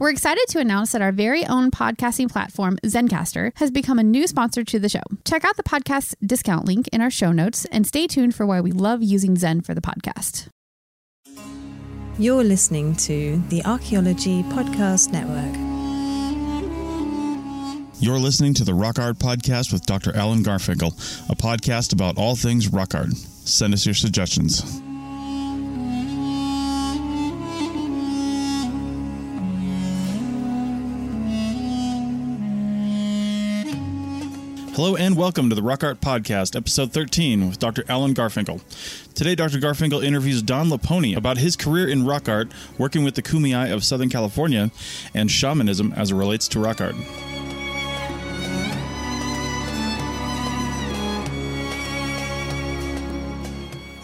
We're excited to announce that our very own podcasting platform, Zencastr, has become a new sponsor to the show. Check out the podcast discount link in our show notes and stay tuned for why we love using Zen for the podcast. You're listening to the Archaeology Podcast Network. You're listening to the Rock Art Podcast with Dr. Alan Garfinkel, a podcast about all things rock art. Send us your suggestions. Hello and welcome to the Rock Art Podcast, episode 13, with Dr. Alan Garfinkel. Today, Dr. Garfinkel interviews Don Liponi about his career in rock art, working with the Kumeyaay of Southern California, and shamanism as it relates to rock art.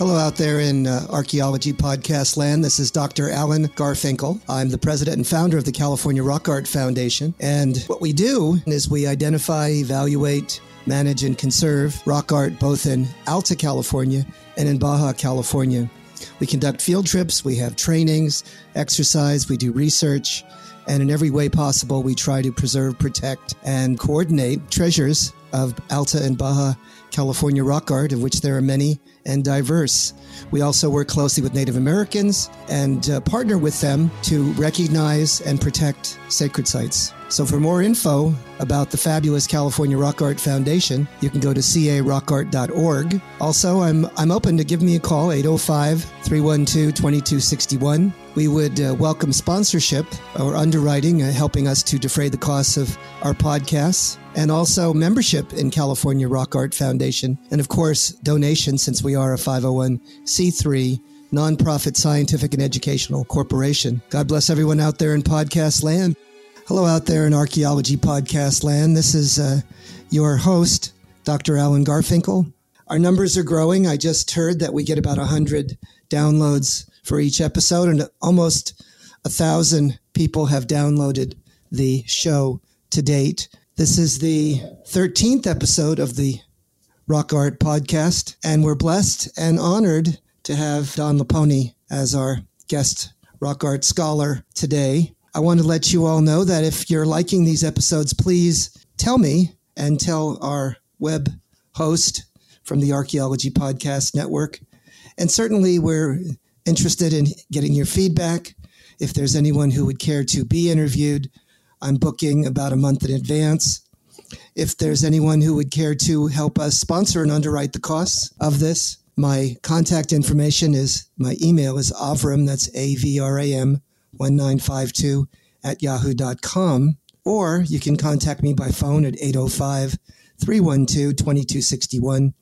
Hello, out there in uh, archaeology podcast land. This is Dr. Alan Garfinkel. I'm the president and founder of the California Rock Art Foundation. And what we do is we identify, evaluate, manage, and conserve rock art both in Alta California and in Baja California. We conduct field trips, we have trainings, exercise, we do research, and in every way possible, we try to preserve, protect, and coordinate treasures of Alta and Baja California rock art, of which there are many and diverse. We also work closely with Native Americans and uh, partner with them to recognize and protect sacred sites. So, for more info about the fabulous California Rock Art Foundation, you can go to carockart.org. Also, I'm, I'm open to give me a call, 805 312 2261. We would uh, welcome sponsorship or underwriting, uh, helping us to defray the costs of our podcasts, and also membership in California Rock Art Foundation. And of course, donations since we are a 501c3 nonprofit scientific and educational corporation. God bless everyone out there in podcast land. Hello, out there in archaeology podcast land. This is uh, your host, Dr. Alan Garfinkel. Our numbers are growing. I just heard that we get about 100 downloads for each episode, and almost a thousand people have downloaded the show to date. This is the 13th episode of the Rock Art Podcast, and we're blessed and honored to have Don Liponi as our guest rock art scholar today. I want to let you all know that if you're liking these episodes, please tell me and tell our web host from the Archaeology Podcast Network. And certainly, we're interested in getting your feedback. If there's anyone who would care to be interviewed, I'm booking about a month in advance. If there's anyone who would care to help us sponsor and underwrite the costs of this, my contact information is my email is avram, that's A V R A M 1952 at yahoo.com, or you can contact me by phone at 805 312 2261.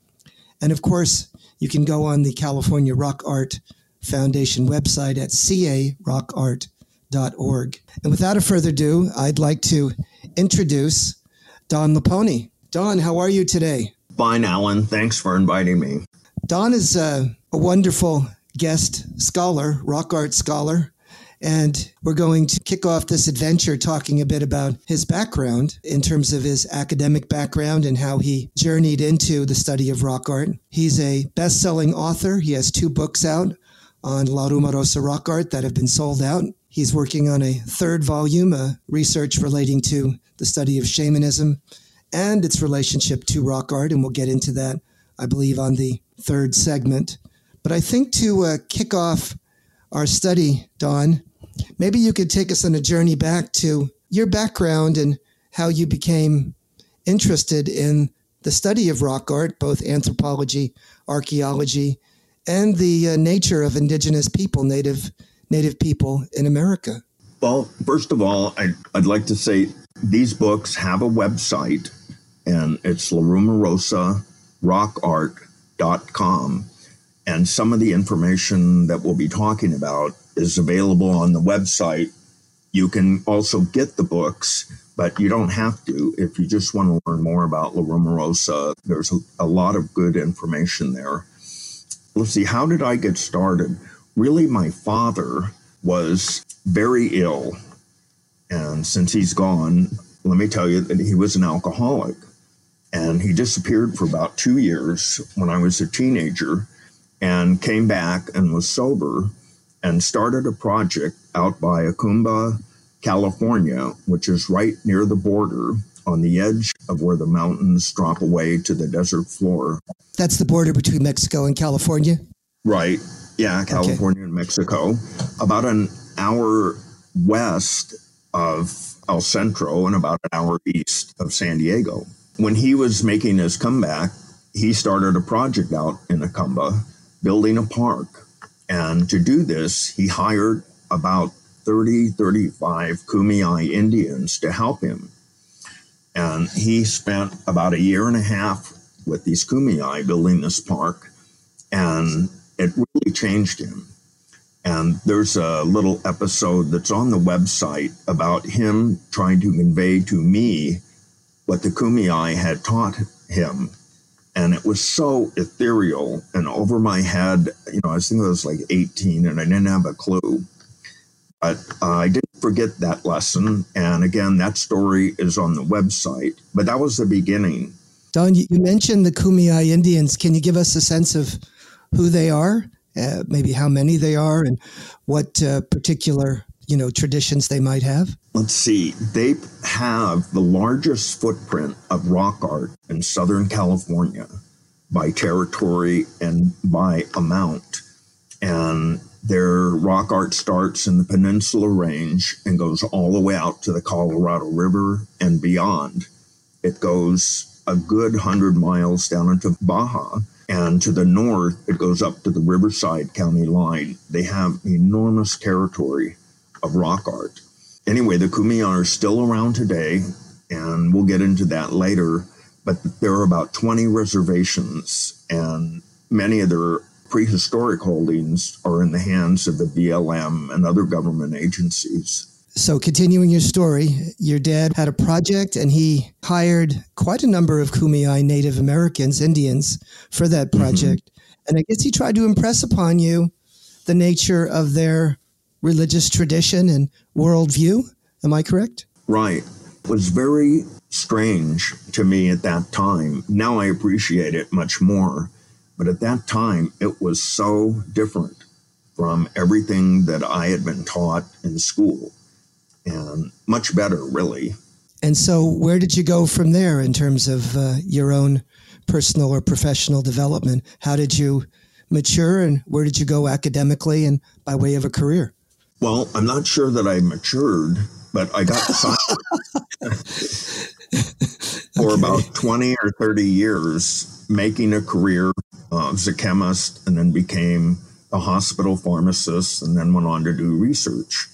And of course, you can go on the California Rock Art Foundation website at carockart.org. And without a further ado, I'd like to introduce Don Liponi. Don, how are you today? Fine, Alan. Thanks for inviting me. Don is a, a wonderful guest scholar, rock art scholar. And we're going to kick off this adventure talking a bit about his background in terms of his academic background and how he journeyed into the study of rock art. He's a best selling author. He has two books out on La Rumorosa rock art that have been sold out. He's working on a third volume, a research relating to the study of shamanism and its relationship to rock art. And we'll get into that, I believe, on the third segment. But I think to uh, kick off our study, Don, maybe you could take us on a journey back to your background and how you became interested in the study of rock art, both anthropology, archaeology, and the uh, nature of indigenous people, native native people in America. Well, first of all, I'd, I'd like to say these books have a website, and it's La Rumorosa Rock com, and some of the information that we'll be talking about is available on the website. You can also get the books, but you don't have to. If you just want to learn more about La Rumorosa, there's a, a lot of good information there. Let's see, how did I get started? Really, my father was very ill. And since he's gone, let me tell you that he was an alcoholic. And he disappeared for about two years when I was a teenager and came back and was sober and started a project out by Jacumba, California, which is right near the border on the edge of where the mountains drop away to the desert floor. That's the border between Mexico and California? Right. Yeah, California okay. and Mexico. About an hour west of El Centro and about an hour east of San Diego. When he was making his comeback, he started a project out in Jacumba, building a park. And to do this, he hired about 30, 35 Kumeyaay Indians to help him. And he spent about a year and a half with these Kumeyaay building this park, and it really changed him. And there's a little episode that's on the website about him trying to convey to me what the Kumeyaay had taught him. And it was so ethereal and over my head. You know, I think I was like 18 and I didn't have a clue. But uh, I didn't forget that lesson. And again, that story is on the website. But that was the beginning. Don, you mentioned the Kumeyaay Indians. Can you give us a sense of who they are, uh, maybe how many they are, and what uh, particular you know traditions they might have? Let's see. They have the largest footprint of rock art in Southern California by territory and by amount. And their rock art starts in the Peninsula Range and goes all the way out to the Colorado River and beyond. It goes a good hundred miles down into Baja. And to the north, it goes up to the Riverside County line. They have enormous territory of rock art. Anyway, the Kumeyaay are still around today, and we'll get into that later. But there are about 20 reservations, and many of their prehistoric holdings are in the hands of the BLM and other government agencies. So, continuing your story, your dad had a project and he hired quite a number of Kumeyaay Native Americans, Indians, for that mm-hmm. project. Mm-hmm. And I guess he tried to impress upon you the nature of their religious tradition and worldview. Am I correct? Right. It was very strange to me at that time. Now I appreciate it much more but at that time, it was so different from everything that I had been taught in school and much better, really. And so, where did you go from there in terms of uh, your own personal or professional development? How did you mature and where did you go academically and by way of a career? Well, I'm not sure that I matured, but I got for okay. about 20 or 30 years, making a career uh, as a chemist and then became a hospital pharmacist and then went on to do research.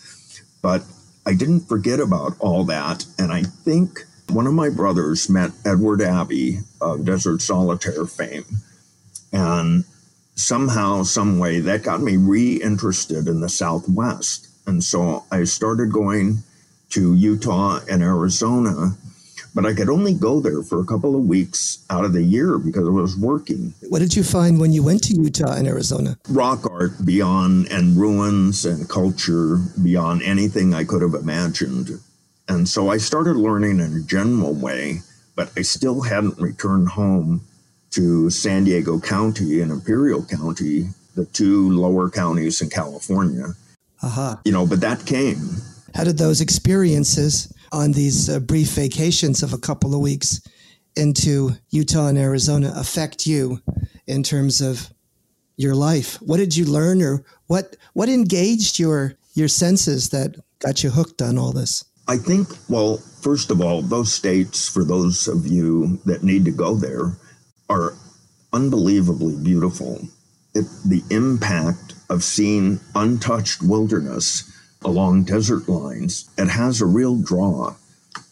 But I didn't forget about all that. And I think one of my brothers met Edward Abbey of Desert Solitaire fame. And somehow, some way, that got me reinterested in the Southwest. And so I started going to Utah and Arizona but I could only go there for a couple of weeks out of the year because I was working. What did you find when you went to Utah and Arizona? Rock art beyond and ruins and culture beyond anything I could have imagined. And so I started learning in a general way, but I still hadn't returned home to San Diego County and Imperial County, the two lower counties in California. Uh-huh. You know, but that came. How did those experiences on these uh, brief vacations of a couple of weeks into Utah and Arizona affect you in terms of your life? What did you learn, or what what engaged your your senses that got you hooked on all this? I think, well, first of all, those states, for those of you that need to go there, are unbelievably beautiful. It, the impact of seeing untouched wilderness along desert lines. It has a real draw.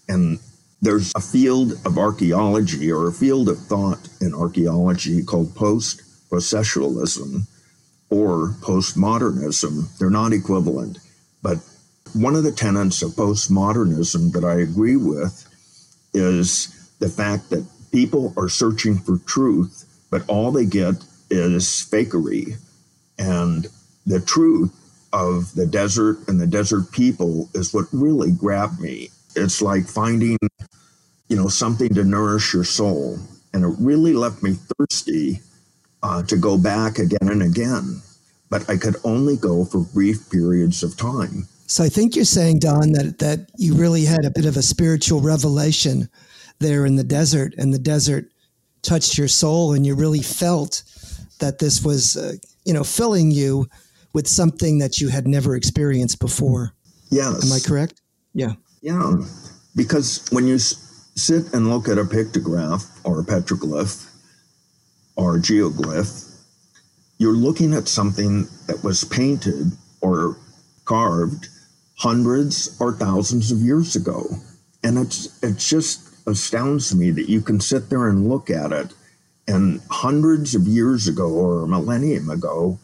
And there's a field of archaeology or a field of thought in archaeology called post processualism or postmodernism. They're not equivalent. But one of the tenets of postmodernism that I agree with is the fact that people are searching for truth, but all they get is fakery. And the truth of the desert and the desert people is what really grabbed me. It's like finding, you know, something to nourish your soul. And it really left me thirsty uh, to go back again and again. But I could only go for brief periods of time. So I think you're saying, Don, that that you really had a bit of a spiritual revelation there in the desert, and the desert touched your soul, and you really felt that this was, uh, you know, filling you with something that you had never experienced before. Yes. Am I correct? Yeah. Yeah. Because when you s- sit and look at a pictograph or a petroglyph or a geoglyph, you're looking at something that was painted or carved hundreds or thousands of years ago. And it's it just astounds me that you can sit there and look at it and hundreds of years ago or a millennium ago,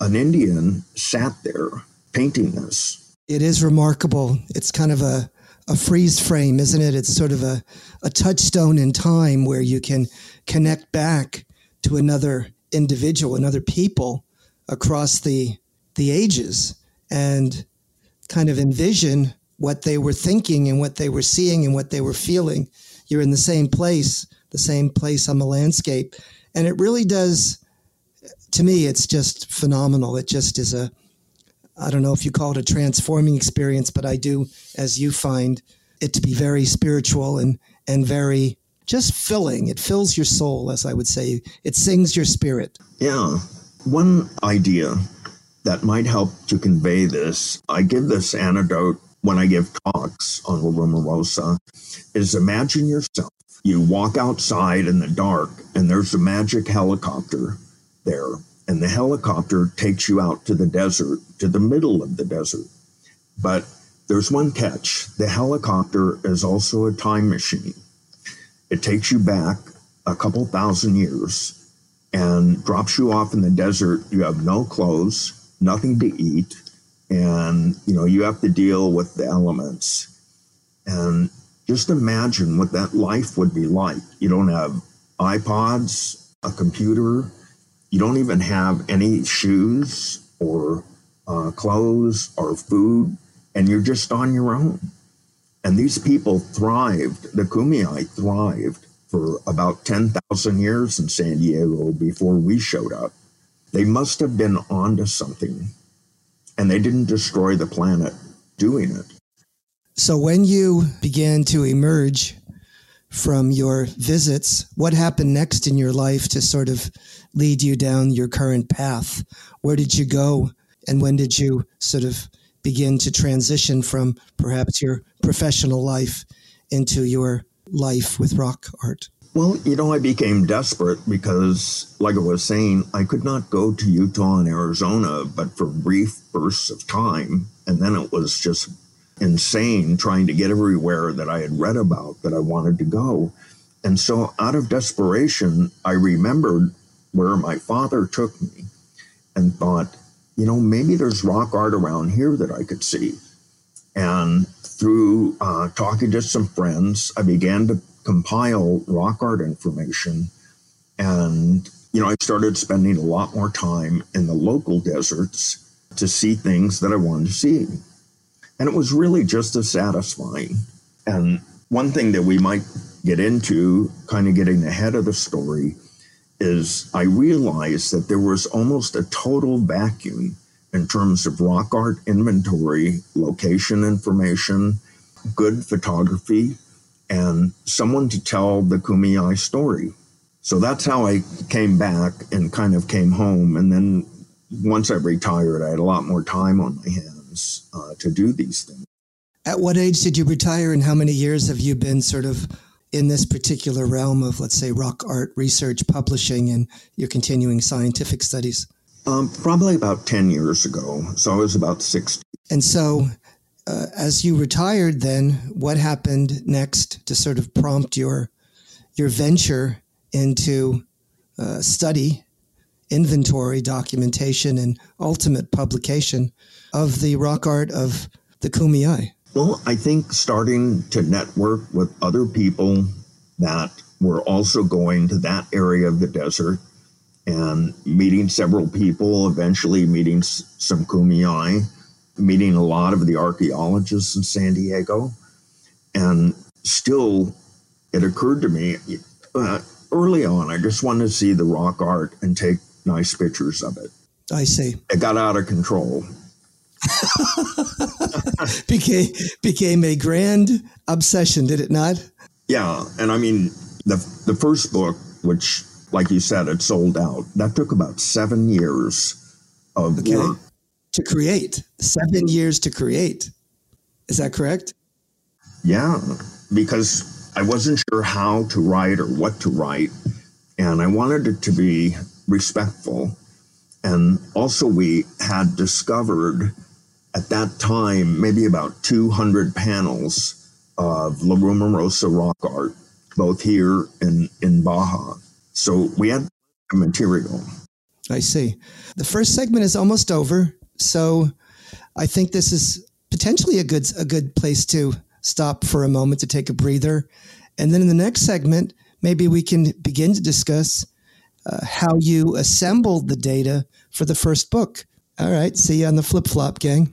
an Indian sat there painting this. It is remarkable. It's kind of a, a freeze frame, isn't it? It's sort of a, a touchstone in time where you can connect back to another individual, another people across the the ages and kind of envision what they were thinking and what they were seeing and what they were feeling. You're in the same place, the same place on the landscape. And it really does, to me, it's just phenomenal. It just is a, I don't know if you call it a transforming experience, but I do, as you find it to be very spiritual and, and very just filling. It fills your soul, as I would say. It sings your spirit. Yeah. One idea that might help to convey this, I give this anecdote when I give talks on La Rumorosa, is imagine yourself. You walk outside in the dark and there's a magic helicopter there. And the helicopter takes you out to the desert, to the middle of the desert. But there's one catch the helicopter is also a time machine. It takes you back a couple thousand years and drops you off in the desert. You have no clothes, nothing to eat, and you know you have to deal with the elements. And just imagine what that life would be like. You don't have iPods, a computer, you don't even have any shoes or uh, clothes or food, and you're just on your own. And these people thrived, the Kumeyaay thrived for about 10,000 years in San Diego before we showed up. They must have been onto something, and they didn't destroy the planet doing it. So when you began to emerge from your visits, what happened next in your life to sort of lead you down your current path? Where did you go? And when did you sort of begin to transition from perhaps your professional life into your life with rock art? Well, you know, I became desperate because, like I was saying, I could not go to Utah and Arizona but for brief bursts of time. And then it was just insane trying to get everywhere that I had read about that I wanted to go. And so, out of desperation, I remembered where my father took me and thought, you know, maybe there's rock art around here that I could see. And through uh, talking to some friends, I began to compile rock art information. And, you know, I started spending a lot more time in the local deserts to see things that I wanted to see. And it was really just as satisfying. And one thing that we might get into, kind of getting ahead of the story, is I realized that there was almost a total vacuum in terms of rock art inventory, location information, good photography, and someone to tell the Kumeyaay story. So that's how I came back and kind of came home. And then once I retired, I had a lot more time on my hands uh, to do these things. At what age did you retire, and how many years have you been sort of in this particular realm of, let's say, rock art research, publishing, and your continuing scientific studies? Um, probably about 10 years ago. So I was about 60. And so, uh, as you retired, then what happened next to sort of prompt your your venture into uh, study, inventory, documentation, and ultimate publication of the rock art of the Kumeyaay? Well, I think starting to network with other people that were also going to that area of the desert and meeting several people, eventually meeting some Kumeyaay, meeting a lot of the archaeologists in San Diego. And still, it occurred to me uh, early on, I just wanted to see the rock art and take nice pictures of it. I see. It got out of control. became became a grand obsession, did it not? Yeah, and I mean the the first book, which, like you said, it sold out. That took about seven years of Okay. work. To create seven years to create. Is that correct? Yeah, because I wasn't sure how to write or what to write, and I wanted it to be respectful. And also, we had discovered at that time maybe about 200 panels of La Rumorosa rock art, both here and in Baja. So we had material. I see. The first segment is almost over, so I think this is potentially a good a good place to stop for a moment to take a breather, and then in the next segment, maybe we can begin to discuss uh, how you assembled the data for the first book. All right, see you on the flip flop, gang.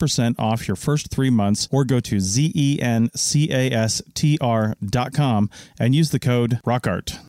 off your first three months or go to zencastr.com and use the code ROCKART.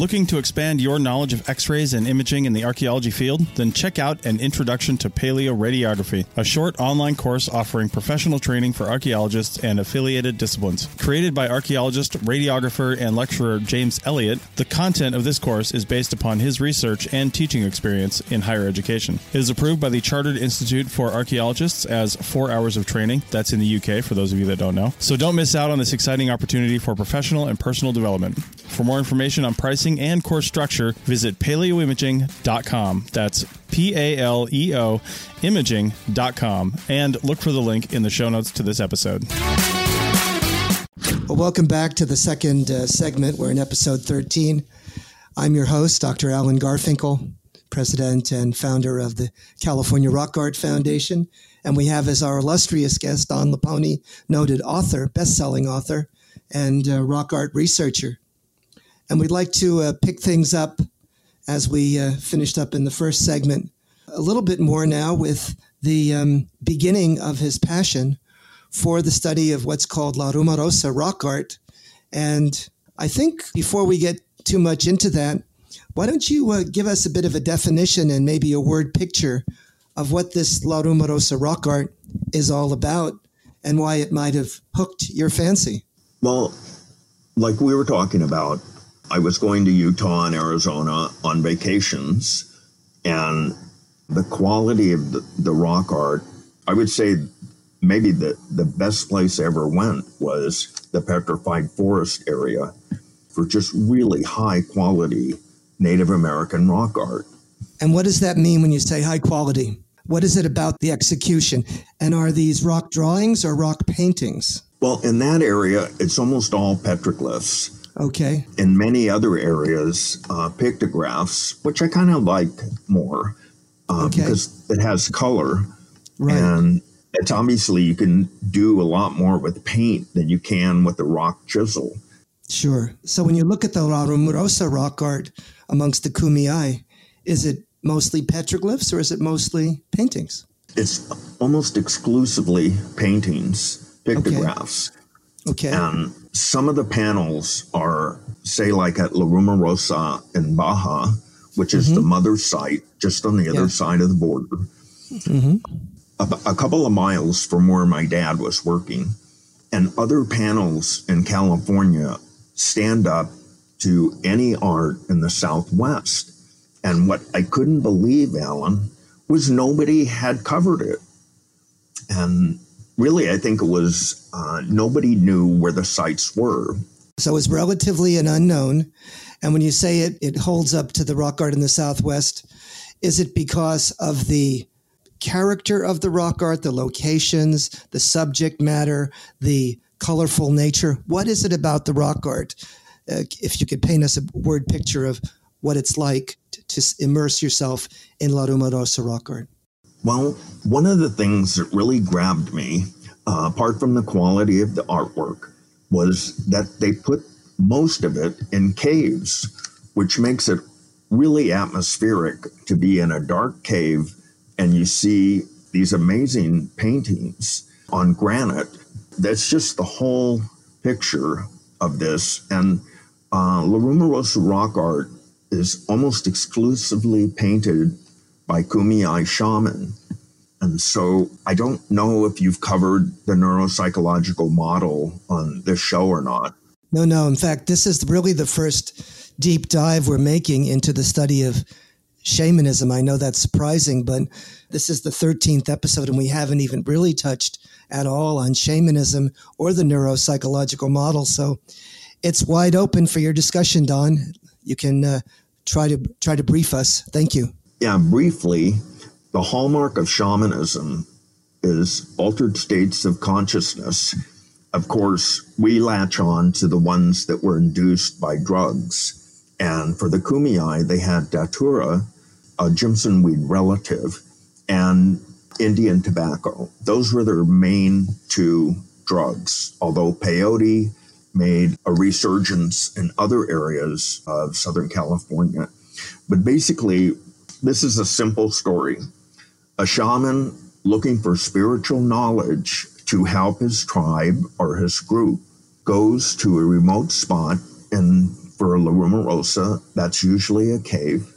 Looking to expand your knowledge of x rays and imaging in the archaeology field? Then check out An Introduction to Paleoradiography, a short online course offering professional training for archaeologists and affiliated disciplines. Created by archaeologist, radiographer, and lecturer James Elliott, the content of this course is based upon his research and teaching experience in higher education. It is approved by the Chartered Institute for Archaeologists as four hours of training. That's in the UK, for those of you that don't know. So don't miss out on this exciting opportunity for professional and personal development. For more information on pricing and course structure, visit paleoimaging.com. That's P A L E O imaging.com. And look for the link in the show notes to this episode. Well, welcome back to the second uh, segment. We're in episode 13. I'm your host, Dr. Alan Garfinkel, president and founder of the California Rock Art Foundation. And we have as our illustrious guest Don Liponi, noted author, best-selling author, and uh, rock art researcher. And we'd like to uh, pick things up as we uh, finished up in the first segment a little bit more now with the um, beginning of his passion for the study of what's called La Rumorosa rock art. And I think before we get too much into that, why don't you uh, give us a bit of a definition and maybe a word picture of what this La Rumorosa rock art is all about and why it might have hooked your fancy? Well, like we were talking about, I was going to Utah and Arizona on vacations, and the quality of the, the rock art, I would say maybe the, the best place I ever went was the Petrified Forest area for just really high quality Native American rock art. And what does that mean when you say high quality? What is it about the execution? And are these rock drawings or rock paintings? Well, in that area, it's almost all petroglyphs. Okay. In many other areas, uh, pictographs, which I kind of like more uh, Okay. because it has color. Right. And it's obviously you can do a lot more with paint than you can with the rock chisel. Sure. So when you look at the La Rumorosa rock art amongst the Kumeyaay, is it mostly petroglyphs or is it mostly paintings? It's almost exclusively paintings, pictographs. Okay. And some of the panels are, say, like at La Rumorosa in Baja, which is the mm-hmm. mother site just on the other Yeah. side of the border. Mm-hmm. A, a couple of miles from where my dad was working. And other panels in California stand up to any art in the Southwest. And what I couldn't believe, Alan, was nobody had covered it. And really, I think it was uh, nobody knew where the sites were. So it's relatively an unknown. And when you say it, it holds up to the rock art in the Southwest, is it because of the character of the rock art, the locations, the subject matter, the colorful nature? What is it about the rock art? Uh, if you could paint us a word picture of what it's like to, to immerse yourself in La Rumorosa rock art. Well, one of the things that really grabbed me, uh, apart from the quality of the artwork, was that they put most of it in caves, which makes it really atmospheric to be in a dark cave and you see these amazing paintings on granite. That's just the whole picture of this. And uh, La Rumorosa rock art is almost exclusively painted by Kumeyaay shaman. And so I don't know if you've covered the neuropsychological model on this show or not. No, no. In fact, this is really the first deep dive we're making into the study of shamanism. I know that's surprising, but this is the 13th episode, and we haven't even really touched at all on shamanism or the neuropsychological model. So it's wide open for your discussion, Don. You can uh, try to try to brief us. Thank you. Yeah, briefly, the hallmark of shamanism is altered states of consciousness. Of course, we latch on to the ones that were induced by drugs. And for the Kumeyaay, they had Datura, a Jimson weed relative, and Indian tobacco. Those were their main two drugs, although peyote made a resurgence in other areas of Southern California. But basically, this is a simple story. A shaman looking for spiritual knowledge to help his tribe or his group goes to a remote spot and for La Rumorosa, that's usually a cave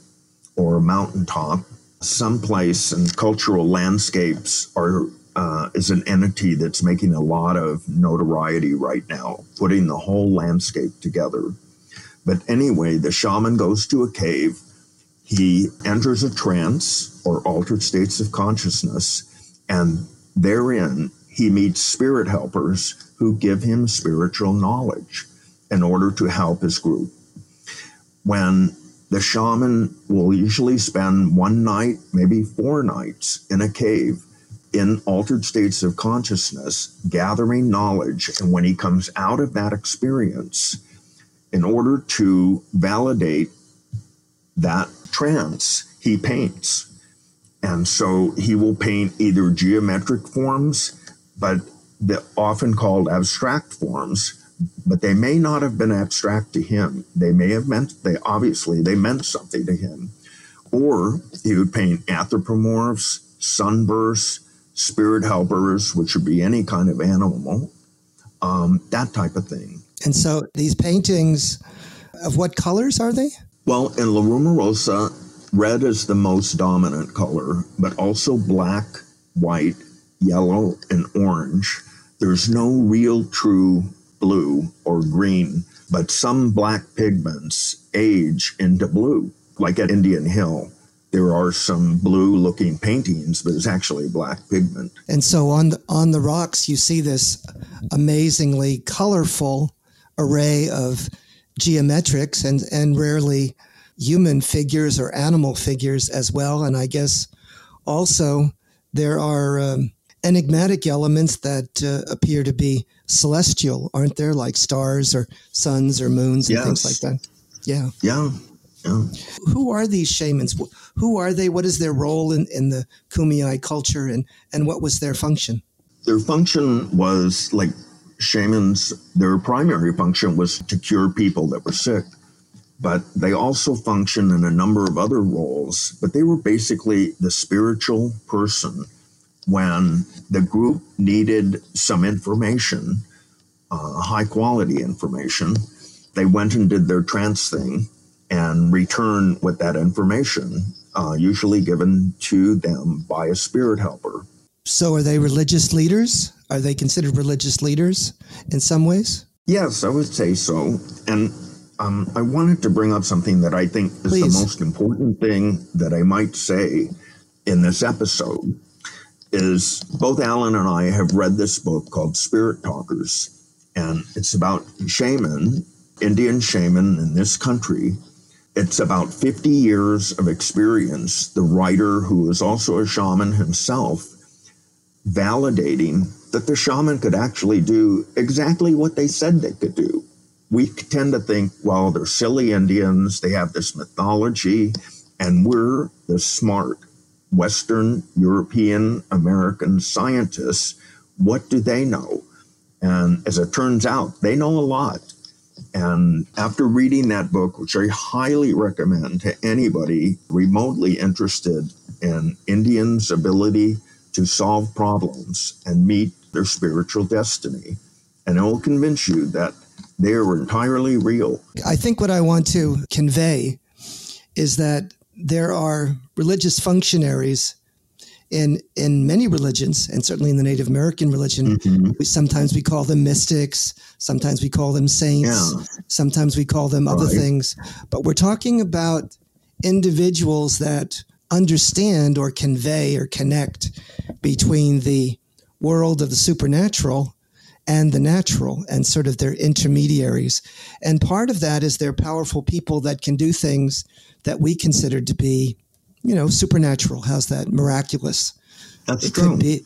or a mountaintop, someplace and cultural landscapes are uh, is an entity that's making a lot of notoriety right now, putting the whole landscape together. But anyway, the shaman goes to a cave. He enters a trance or altered states of consciousness, and therein he meets spirit helpers who give him spiritual knowledge in order to help his group. When the shaman will usually spend one night, maybe four nights in a cave in altered states of consciousness, gathering knowledge. And when he comes out of that experience, in order to validate that trance, he paints. And so he will paint either geometric forms, but the often called abstract forms, but they may not have been abstract to him. They may have meant, they obviously, they meant something to him. Or he would paint anthropomorphs, sunbursts, spirit helpers, which would be any kind of animal, um, that type of thing. And so these paintings, of what colors are they? Well, in La Rumorosa, red is the most dominant color, but also black, white, yellow, and orange. There's no real true blue or green, but some black pigments age into blue, like at Indian Hill. There are some blue looking paintings, but it's actually black pigment. And so on the, on the rocks, you see this amazingly colorful array of geometrics and, and rarely human figures or animal figures as well. And I guess also there are um, enigmatic elements that uh, appear to be celestial, aren't there? Like stars or suns or moons and yes. things like that. Yeah. Yeah. Yeah. Who are these shamans? Who are they? What is their role in, in the Kumeyaay culture and, and what was their function? Their function was like shamans, their primary function was to cure people that were sick. But they also function in a number of other roles. But they were basically the spiritual person when the group needed some information, uh, high quality information. They went and did their trance thing and return with that information, uh, usually given to them by a spirit helper. So, are they religious leaders? Are they considered religious leaders in some ways? Yes, I would say so. And um, I wanted to bring up something that I think is Please. the most important thing that I might say in this episode. Is both Alan and I have read this book called Spirit Talkers, and it's about shaman, Indian shaman in this country it's about 50 years of experience, the writer, who is also a shaman himself, validating that the shaman could actually do exactly what they said they could do. We tend to think, well, they're silly Indians, they have this mythology, and we're the smart Western European American scientists, what do they know? And as it turns out, they know a lot. And after reading that book, which I highly recommend to anybody remotely interested in Indians' ability to solve problems and meet their spiritual destiny, and it will convince you that they are entirely real. I think what I want to convey is that there are religious functionaries in in many religions, and certainly in the Native American religion, mm-hmm. we, sometimes we call them mystics, sometimes we call them saints, yeah. sometimes we call them other right. things. But we're talking about individuals that understand or convey or connect between the world of the supernatural and the natural and sort of their intermediaries. And part of that is they're powerful people that can do things that we consider to be, you know, supernatural. How's that? Miraculous. That's it true. Could be,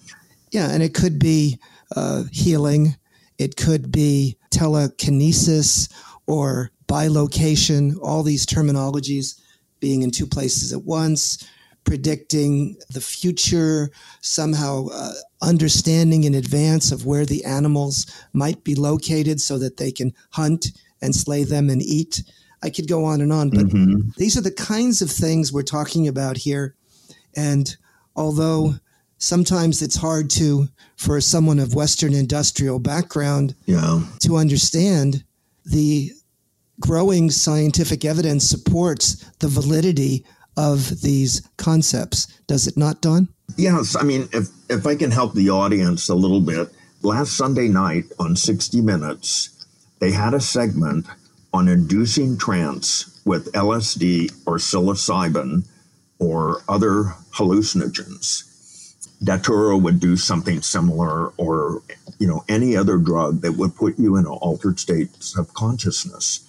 yeah, and it could be uh, healing. It could be telekinesis or bilocation, all these terminologies being in two places at once, predicting the future, somehow uh, understanding in advance of where the animals might be located so that they can hunt and slay them and eat. I could go on and on, but mm-hmm. these are the kinds of things we're talking about here. And although sometimes it's hard to, for someone of Western industrial background, yeah. to understand, the growing scientific evidence supports the validity of these concepts. Does it not, Don? Yes. I mean, if, if I can help the audience a little bit, last Sunday night on 60 Minutes, they had a segment on inducing trance with LSD or psilocybin or other hallucinogens. Datura would do something similar, or you know any other drug that would put you in an altered state of consciousness.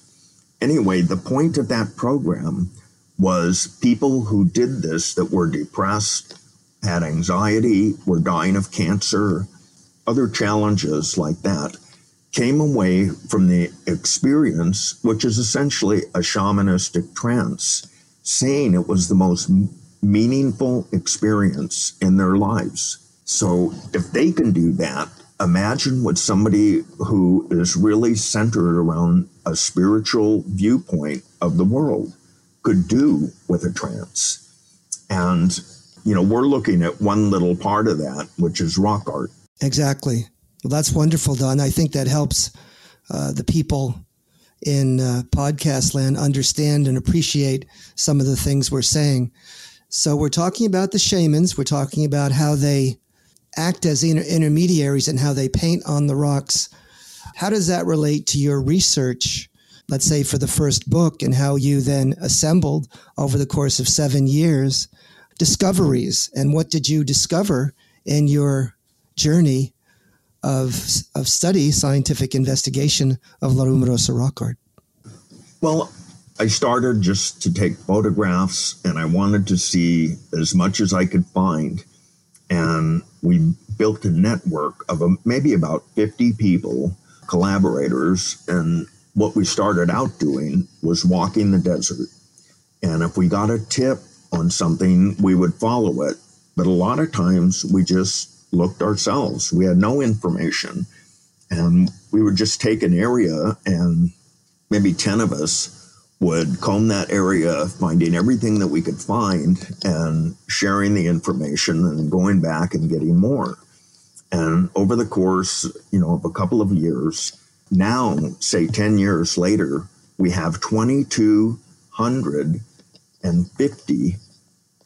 Anyway, the point of that program was people who did this that were depressed, had anxiety, were dying of cancer, other challenges like that came away from the experience, which is essentially a shamanistic trance, saying it was the most meaningful experience in their lives. So if they can do that, imagine what somebody who is really centered around a spiritual viewpoint of the world could do with a trance. And, you know, we're looking at one little part of that, which is rock art. Exactly. Well, that's wonderful, Don. I think that helps uh, the people in uh, podcast land understand and appreciate some of the things we're saying. So, we're talking about the shamans. We're talking about how they act as inter- intermediaries and how they paint on the rocks. How does that relate to your research, let's say, for the first book, and how you then assembled over the course of seven years discoveries? And what did you discover in your journey of, of study, scientific investigation of La Rumorosa rock art? Well, I started just to take photographs and I wanted to see as much as I could find. And we built a network of maybe about 50 people, collaborators. And what we started out doing was walking the desert. And if we got a tip on something, we would follow it. But a lot of times we just looked ourselves. We had no information. And we would just take an area, and maybe 10 of us would comb that area, finding everything that we could find and sharing the information and going back and getting more. And over the course, you know, of a couple of years, now, say 10 years later, we have 2,250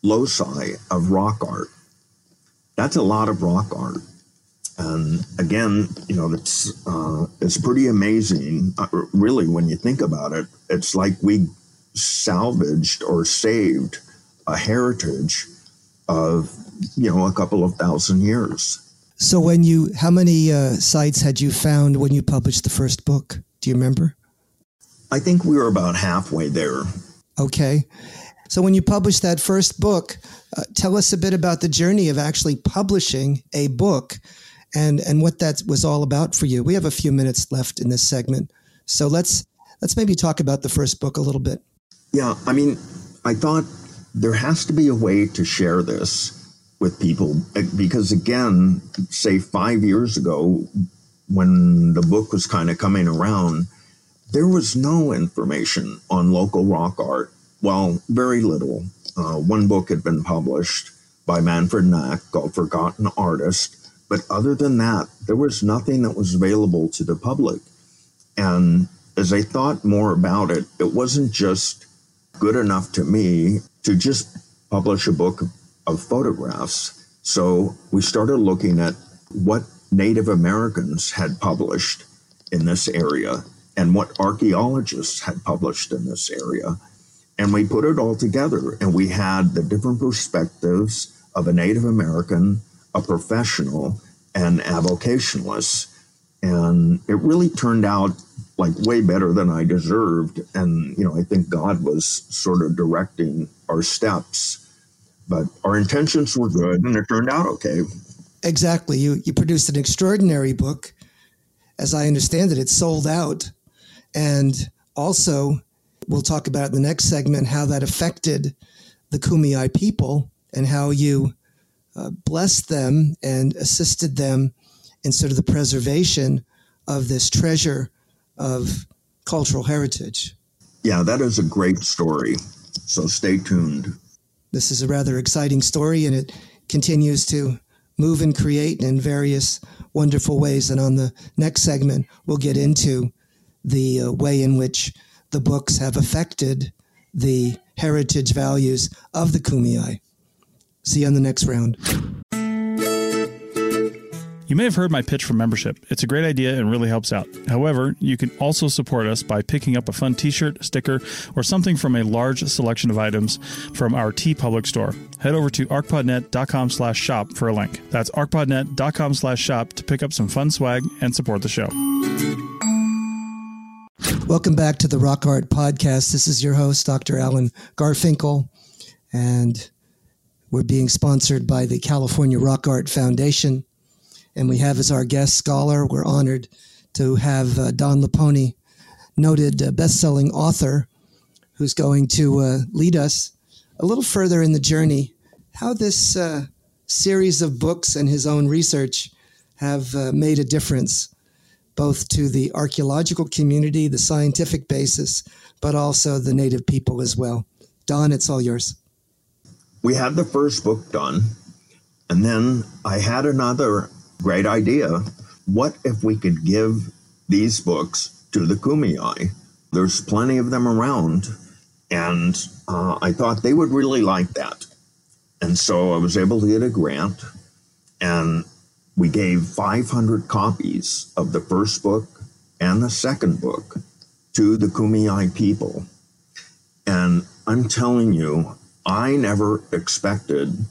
loci of rock art that's a lot of rock art. And again, you know, it's uh, it's pretty amazing. Uh, really, when you think about it, it's like we salvaged or saved a heritage of you know a couple of thousand years. So, when you, how many uh, sites had you found when you published the first book? Do you remember? I think we were about halfway there. Okay. So when you published that first book, uh, tell us a bit about the journey of actually publishing a book and and what that was all about for you. We have a few minutes left in this segment. So let's let's maybe talk about the first book a little bit. Yeah, I mean, I thought there has to be a way to share this with people because again say five years ago when the book was kind of coming around there was no information on local rock art. Well very little. Uh, one book had been published by manfred Knaak called forgotten artist but other than that there was nothing that was available to the public. And as i thought more about it it wasn't just good enough to me to just publish a book of photographs. So we started looking at what Native Americans had published in this area and what archaeologists had published in this area. And we put it all together and we had the different perspectives of a Native American, a professional, and avocationalist. And it really turned out like way better than I deserved. And, you know, I think God was sort of directing our steps but our intentions were good and it turned out okay. Exactly. You, you produced an extraordinary book. As I understand it, it's sold out. And also, we'll talk about in the next segment how that affected the Kumeyaay people and how you uh, blessed them and assisted them in sort of the preservation of this treasure of cultural heritage. Yeah, that is a great story. So stay tuned. This is a rather exciting story, and it continues to move and create in various wonderful ways. And on the next segment, we'll get into the uh, way in which the books have affected the heritage values of the Kumeyaay. See you on the next round. You may have heard my pitch for membership. It's a great idea and really helps out. However, you can also support us by picking up a fun t shirt, sticker, or something from a large selection of items from our TeePublic store. Head over to arcpodnet.com slash shop for a link. That's arcpodnet.com slash shop to pick up some fun swag and support the show. Welcome back to the Rock Art Podcast. This is your host, Dr. Alan Garfinkel, and we're being sponsored by the California Rock Art Foundation and we have as our guest scholar, we're honored to have uh, Don Liponi, noted uh, best-selling author, who's going to uh, lead us a little further in the journey. How this uh, series of books and his own research have uh, made a difference, both to the archaeological community, the scientific basis, but also the native people as well. Don, it's all yours. We had the first book done, and then I had another great idea. What if we could give these books to the Kumeyaay? There's plenty of them around, and uh, I thought they would really like that. And so I was able to get a grant, and we gave 500 copies of the first book and the second book to the Kumeyaay people. And I'm telling you, I never expected,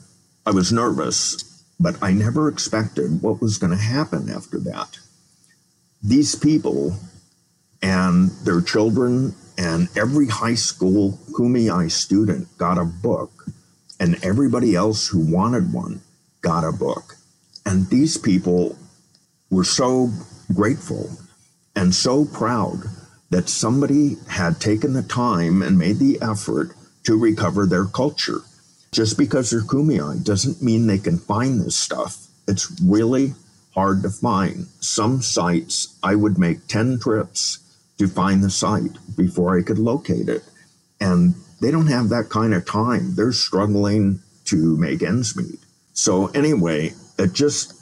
I was nervous but I never expected what was going to happen after that. These people and their children and every high school Kumeyaay student got a book, and everybody else who wanted one got a book. And these people were so grateful and so proud that somebody had taken the time and made the effort to recover their culture. Just because they're Kumeyaay doesn't mean they can find this stuff. It's really hard to find. Some sites, I would make 10 trips to find the site before I could locate it. And they don't have that kind of time. They're struggling to make ends meet. So, anyway, it just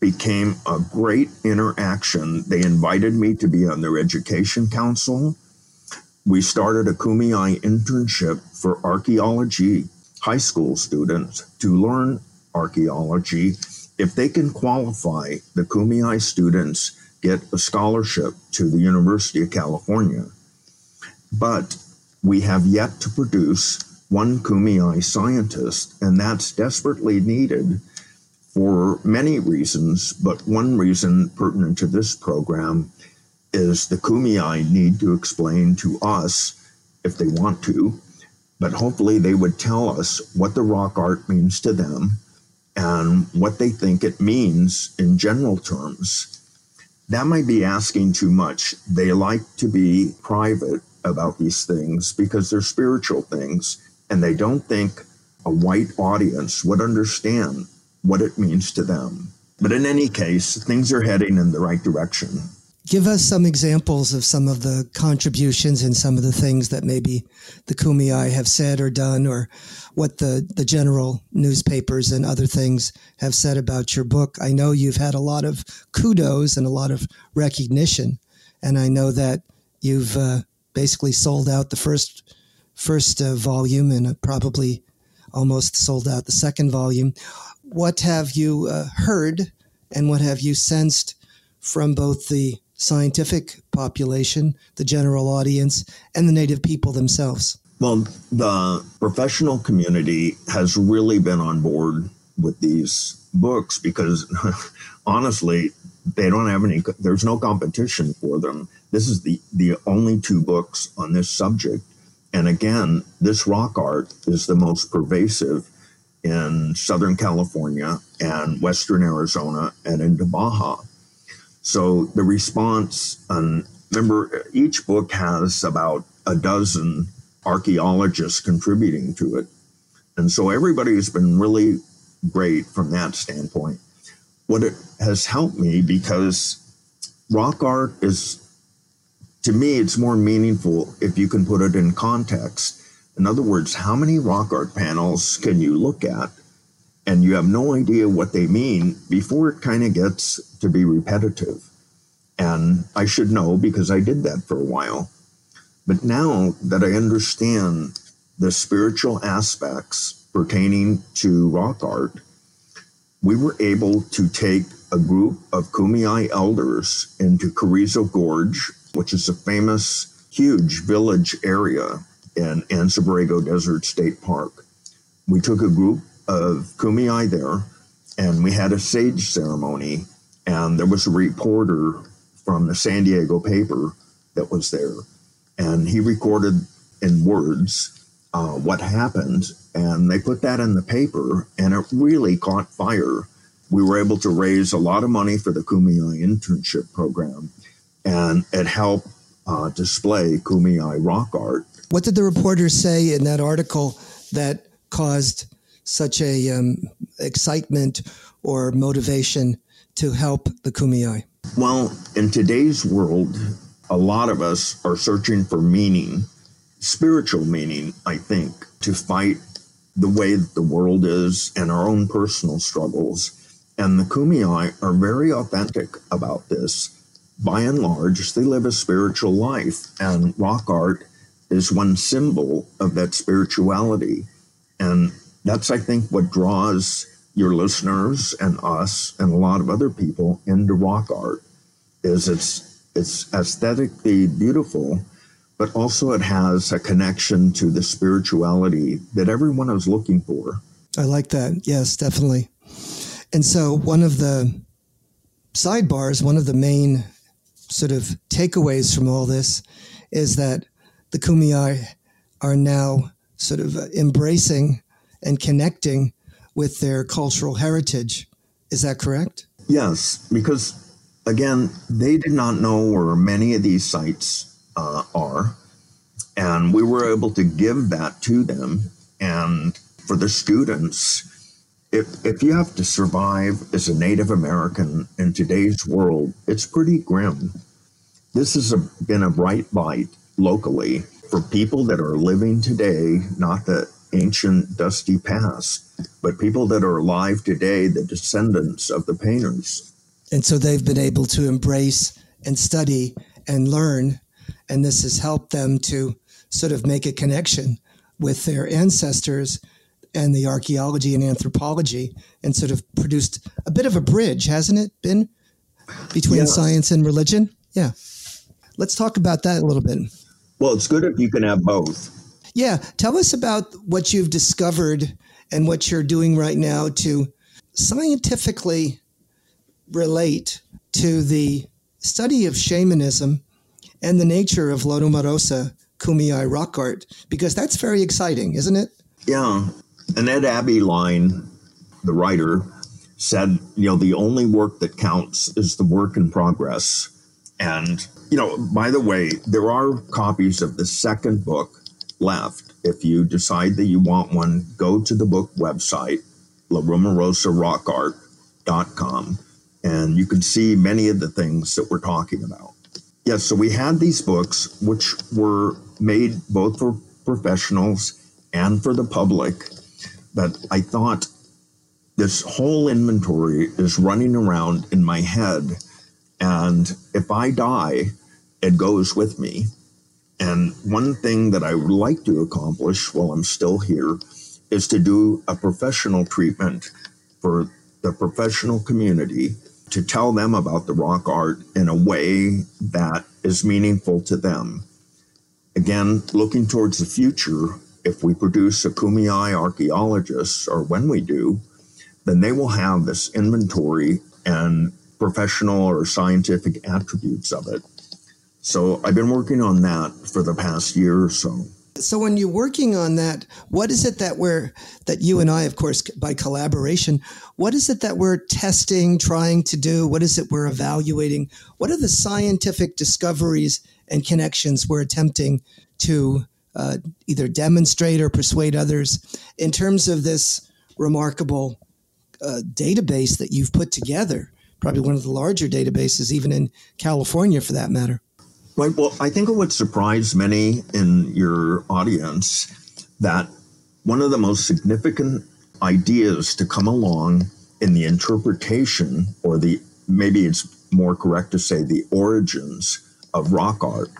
became a great interaction. They invited me to be on their education council. We started a Kumeyaay internship for archaeology high school students to learn archaeology. If they can qualify, the Kumeyaay students get a scholarship to the University of California. But we have yet to produce one Kumeyaay scientist, and that's desperately needed for many reasons. But one reason pertinent to this program is the Kumeyaay need to explain to us, if they want to, but hopefully they would tell us what the rock art means to them and what they think it means in general terms. That might be asking too much. They like to be private about these things because they're spiritual things and they don't think a white audience would understand what it means to them. But in any case, things are heading in the right direction. Give us some examples of some of the contributions and some of the things that maybe the Kumeyaay have said or done, or what the, the general newspapers and other things have said about your book. I know you've had a lot of kudos and a lot of recognition, and I know that you've uh, basically sold out the first first uh, volume and probably almost sold out the second volume. What have you uh, heard and what have you sensed from both the scientific population, the general audience, and the native people themselves? Well, the professional community has really been on board with these books because honestly, they don't have any, there's no competition for them. This is the, the only two books on this subject. And again, this rock art is the most pervasive in Southern California and Western Arizona and into Baja. So the response, and remember, each book has about a dozen archaeologists contributing to it. And so everybody's been really great from that standpoint. What it has helped me because rock art is, to me, it's more meaningful if you can put it in context. In other words, how many rock art panels can you look at and you have no idea what they mean before it kind of gets to be repetitive? And I should know because I did that for a while. But now that I understand the spiritual aspects pertaining to rock art, we were able to take a group of Kumeyaay elders into Carrizo Gorge, which is a famous, huge village area in Anza Borrego Desert State Park. We took a group of Kumeyaay there and we had a sage ceremony, and there was a reporter from the San Diego paper that was there and he recorded in words uh, what happened, and they put that in the paper, and it really caught fire. We were able to raise a lot of money for the Kumeyaay internship program, and it helped uh, display Kumeyaay rock art. What did the reporter say in that article that caused such a um, excitement or motivation to help the Kumeyaay? Well, in today's world, a lot of us are searching for meaning, spiritual meaning, I think, to fight the way that the world is and our own personal struggles. And the Kumeyaay are very authentic about this. By and large, they live a spiritual life, and rock art is one symbol of that spirituality. And that's, I think, what draws your listeners and us and a lot of other people into rock art is it's it's aesthetically beautiful, but also it has a connection to the spirituality that everyone is looking for. I like that. Yes, definitely. And so, one of the sidebars, one of the main sort of takeaways from all this is that the Kumeyaay are now sort of embracing and connecting with their cultural heritage. Is that correct? Yes, because again, they did not know where many of these sites uh, are. And we were able to give that to them. And for the students, if, if you have to survive as a Native American in today's world, it's pretty grim. This has been a bright light locally for people that are living today, not the ancient dusty past, but people that are alive today, the descendants of the painters. And so they've been able to embrace and study and learn. And this has helped them to sort of make a connection with their ancestors and the archaeology and anthropology and sort of produced a bit of a bridge, hasn't it been, between yeah. science and religion? Yeah. Let's talk about that a little bit. Well, it's good if you can have both. Yeah. Tell us about what you've discovered and what you're doing right now to scientifically relate to the study of shamanism and the nature of La Rumorosa Kumeyaay rock art? Because that's very exciting, isn't it? Yeah. And Ed Abeline, the writer, said, you know, the only work that counts is the work in progress. And, you know, by the way, there are copies of the second book left. If you decide that you want one, go to the book website, larumorosarockart.com, and you can see many of the things that we're talking about. Yes, so we had these books, which were made both for professionals and for the public. But I thought this whole inventory is running around in my head. And if I die, it goes with me. And one thing that I would like to accomplish while I'm still here is to do a professional treatment for the professional community to tell them about the rock art in a way that is meaningful to them. Again, looking towards the future, if we produce a Kumeyaay archaeologists, or when we do, then they will have this inventory and professional or scientific attributes of it. So I've been working on that for the past year or so. So when you're working on that, what is it that we're that you and I, of course, by collaboration, what is it that we're testing, trying to do? What is it we're evaluating? What are the scientific discoveries and connections we're attempting to uh, either demonstrate or persuade others in terms of this remarkable uh, database that you've put together? Probably one of the larger databases, even in California, for that matter. Right. Well, I think it would surprise many in your audience that one of the most significant ideas to come along in the interpretation, or the maybe it's more correct to say the origins of rock art,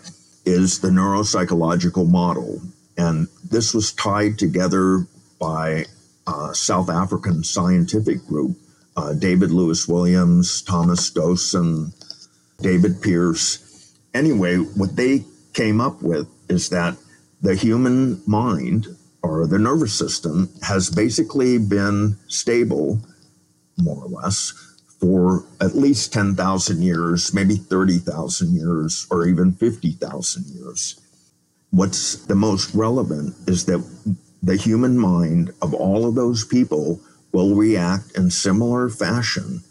is the neuropsychological model. And this was tied together by a South African scientific group, uh, David Lewis Williams, Thomas Dawson, David Pearce anyway, what they came up with is that the human mind or the nervous system has basically been stable, more or less, for at least 10,000 years, maybe 30,000 years, or even 50,000 years. What's the most relevant is that the human mind of all of those people will react in similar fashion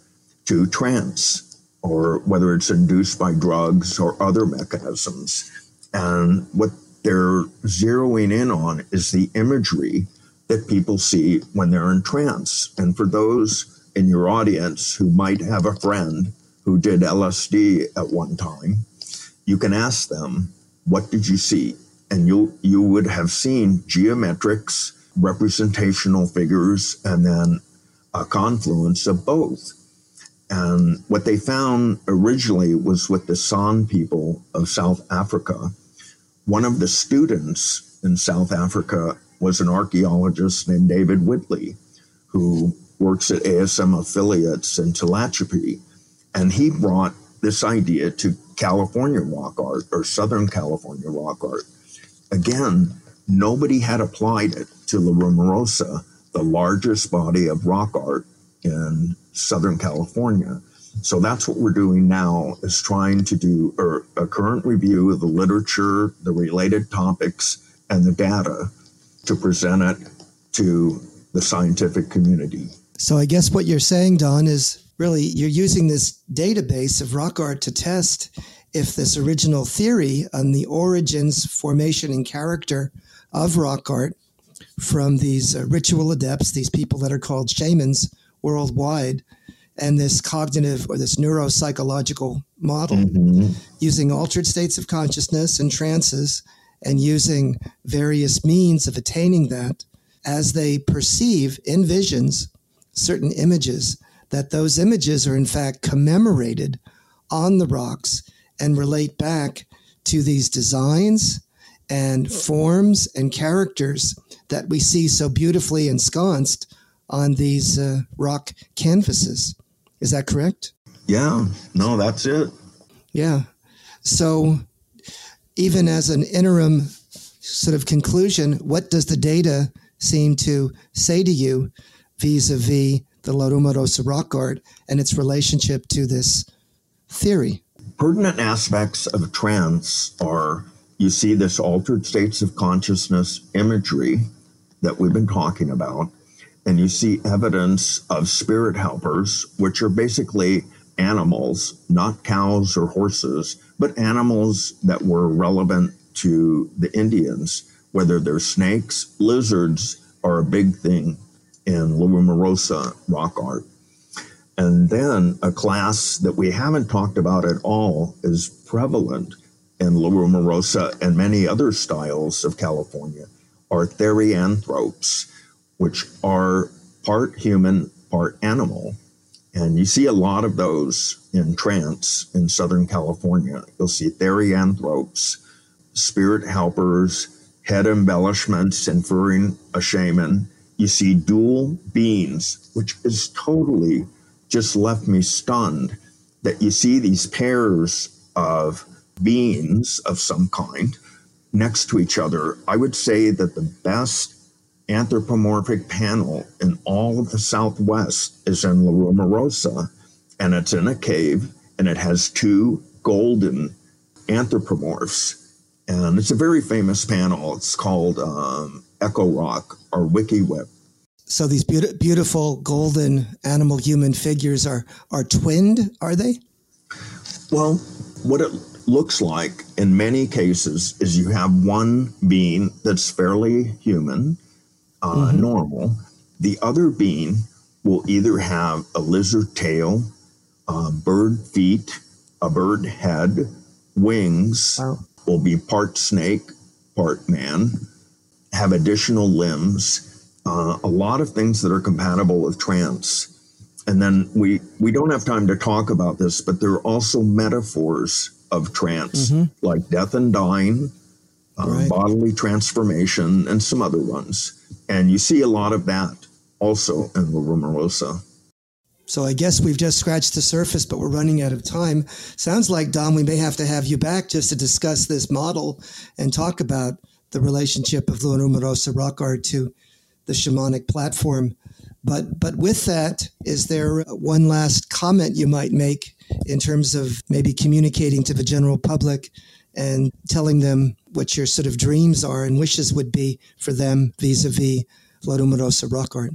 to trance or whether it's induced by drugs or other mechanisms. And what they're zeroing in on is the imagery that people see when they're in trance. And for those in your audience who might have a friend who did LSD at one time, you can ask them, What did you see? And you you would have seen geometrics, representational figures, and then a confluence of both. And what they found originally was with the San people of South Africa. One of the students in South Africa was an archaeologist named David Whitley, who works at ASM affiliates in Tehachapi. And he brought this idea to California rock art or Southern California rock art. Again, nobody had applied it to La Rumorosa, the largest body of rock art in Southern California. So that's what we're doing now is trying to do a, a current review of the literature, the related topics, and the data to present it to the scientific community. So I guess what you're saying, Don, is really you're using this database of rock art to test if this original theory on the origins, formation, and character of rock art from these uh, ritual adepts, these people that are called shamans, worldwide and this cognitive or this neuropsychological model mm-hmm. using altered states of consciousness and trances and using various means of attaining that as they perceive in visions certain images that those images are in fact commemorated on the rocks and relate back to these designs and forms and characters that we see so beautifully ensconced on these uh, rock canvases. Is that correct? Yeah, no, that's it. Yeah. So, even as an interim sort of conclusion, what does the data seem to say to you vis a vis the La Rumorosa rock art and its relationship to this theory? Pertinent aspects of trance are you see this altered states of consciousness imagery that we've been talking about and you see evidence of spirit helpers, which are basically animals, not cows or horses, but animals that were relevant to the Indians whether they're snakes, lizards are a big thing in La rock art. And then a class that we haven't talked about at all is prevalent in La and many other styles of California are therianthropes, which are part human, part animal. And you see a lot of those in trance in Southern California. You'll see therianthropes, spirit helpers, head embellishments inferring a shaman. You see dual beings, which is totally just left me stunned that you see these pairs of beings of some kind next to each other. I would say that the best anthropomorphic panel in all of the Southwest is in La Rumorosa, and it's in a cave, and it has two golden anthropomorphs. And it's a very famous panel. It's called um, Echo Rock or Wiki Whip. So these be- beautiful golden animal human figures are are twinned, are they? Well, what it looks like in many cases is you have one being that's fairly human, uh, mm-hmm. normal. The other being will either have a lizard tail, uh, bird feet, a bird head, wings, wow. will be part snake, part man, have additional limbs uh, a lot of things that are compatible with trance. And then we we don't have time to talk about this, but there are also metaphors of trance, mm-hmm. like death and dying, uh, right. bodily transformation, and some other ones. And you see a lot of that also in La Rumorosa. So I guess we've just scratched the surface, but we're running out of time. Sounds like Don, we may have to have you back just to discuss this model and talk about the relationship of La Rumorosa rock art to the shamanic platform. But but with that, is there one last comment you might make in terms of maybe communicating to the general public and telling them what your sort of dreams are and wishes would be for them vis-a-vis La Rumorosa rock art?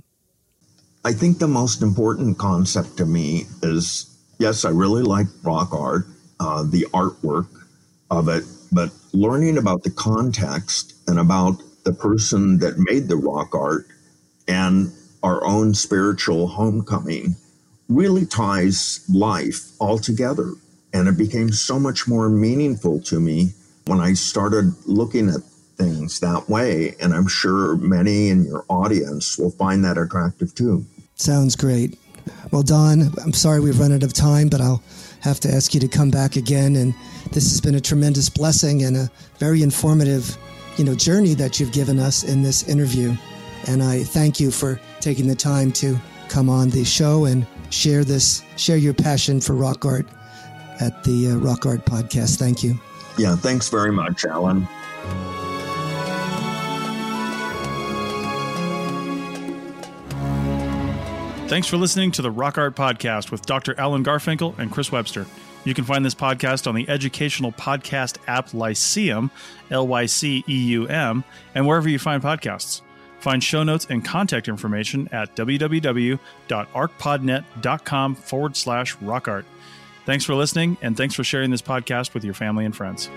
I think the most important concept to me is yes, I really like rock art, uh, the artwork of it, but learning about the context and about the person that made the rock art and our own spiritual homecoming really ties life all together. And it became so much more meaningful to me when I started looking at things that way. And I'm sure many in your audience will find that attractive too. Sounds great. Well, Don, I'm sorry we've run out of time, but I'll have to ask you to come back again. And this has been a tremendous blessing and a very informative you know, journey that you've given us in this interview. And I thank you for taking the time to come on the show and share this, share your passion for rock art at the uh, Rock Art Podcast. Thank you. Yeah, thanks very much, Alan. Thanks for listening to the Rock Art Podcast with Dr. Alan Garfinkel and Chris Webster. You can find this podcast on the educational podcast app Lyceum, L Y C E U M, and wherever you find podcasts. Find show notes and contact information at www.arcpodnet.com forward slash rockart. Thanks for listening, and thanks for sharing this podcast with your family and friends.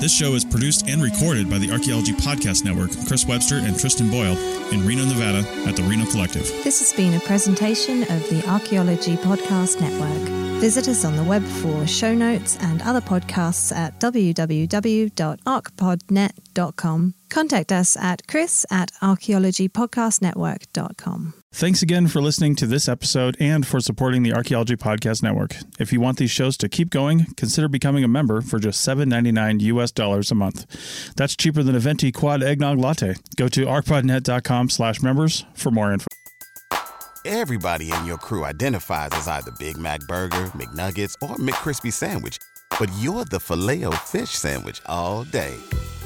This show is produced and recorded by the Archaeology Podcast Network, Chris Webster and Tristan Boyle in Reno, Nevada at the Reno Collective. This has been a presentation of the Archaeology Podcast Network. Visit us on the web for show notes and other podcasts at www.arcpodnet.com. Contact us at chris at archaeologypodcastnetwork.com. Thanks again for listening to this episode and for supporting the Archaeology Podcast Network. If you want these shows to keep going, consider becoming a member for just $7.99 US dollars a month. That's cheaper than a venti quad eggnog latte. Go to arcpodnet.com slash members for more info. Everybody in your crew identifies as either Big Mac Burger, McNuggets, or McCrispy Sandwich, but you're the filet fish Sandwich all day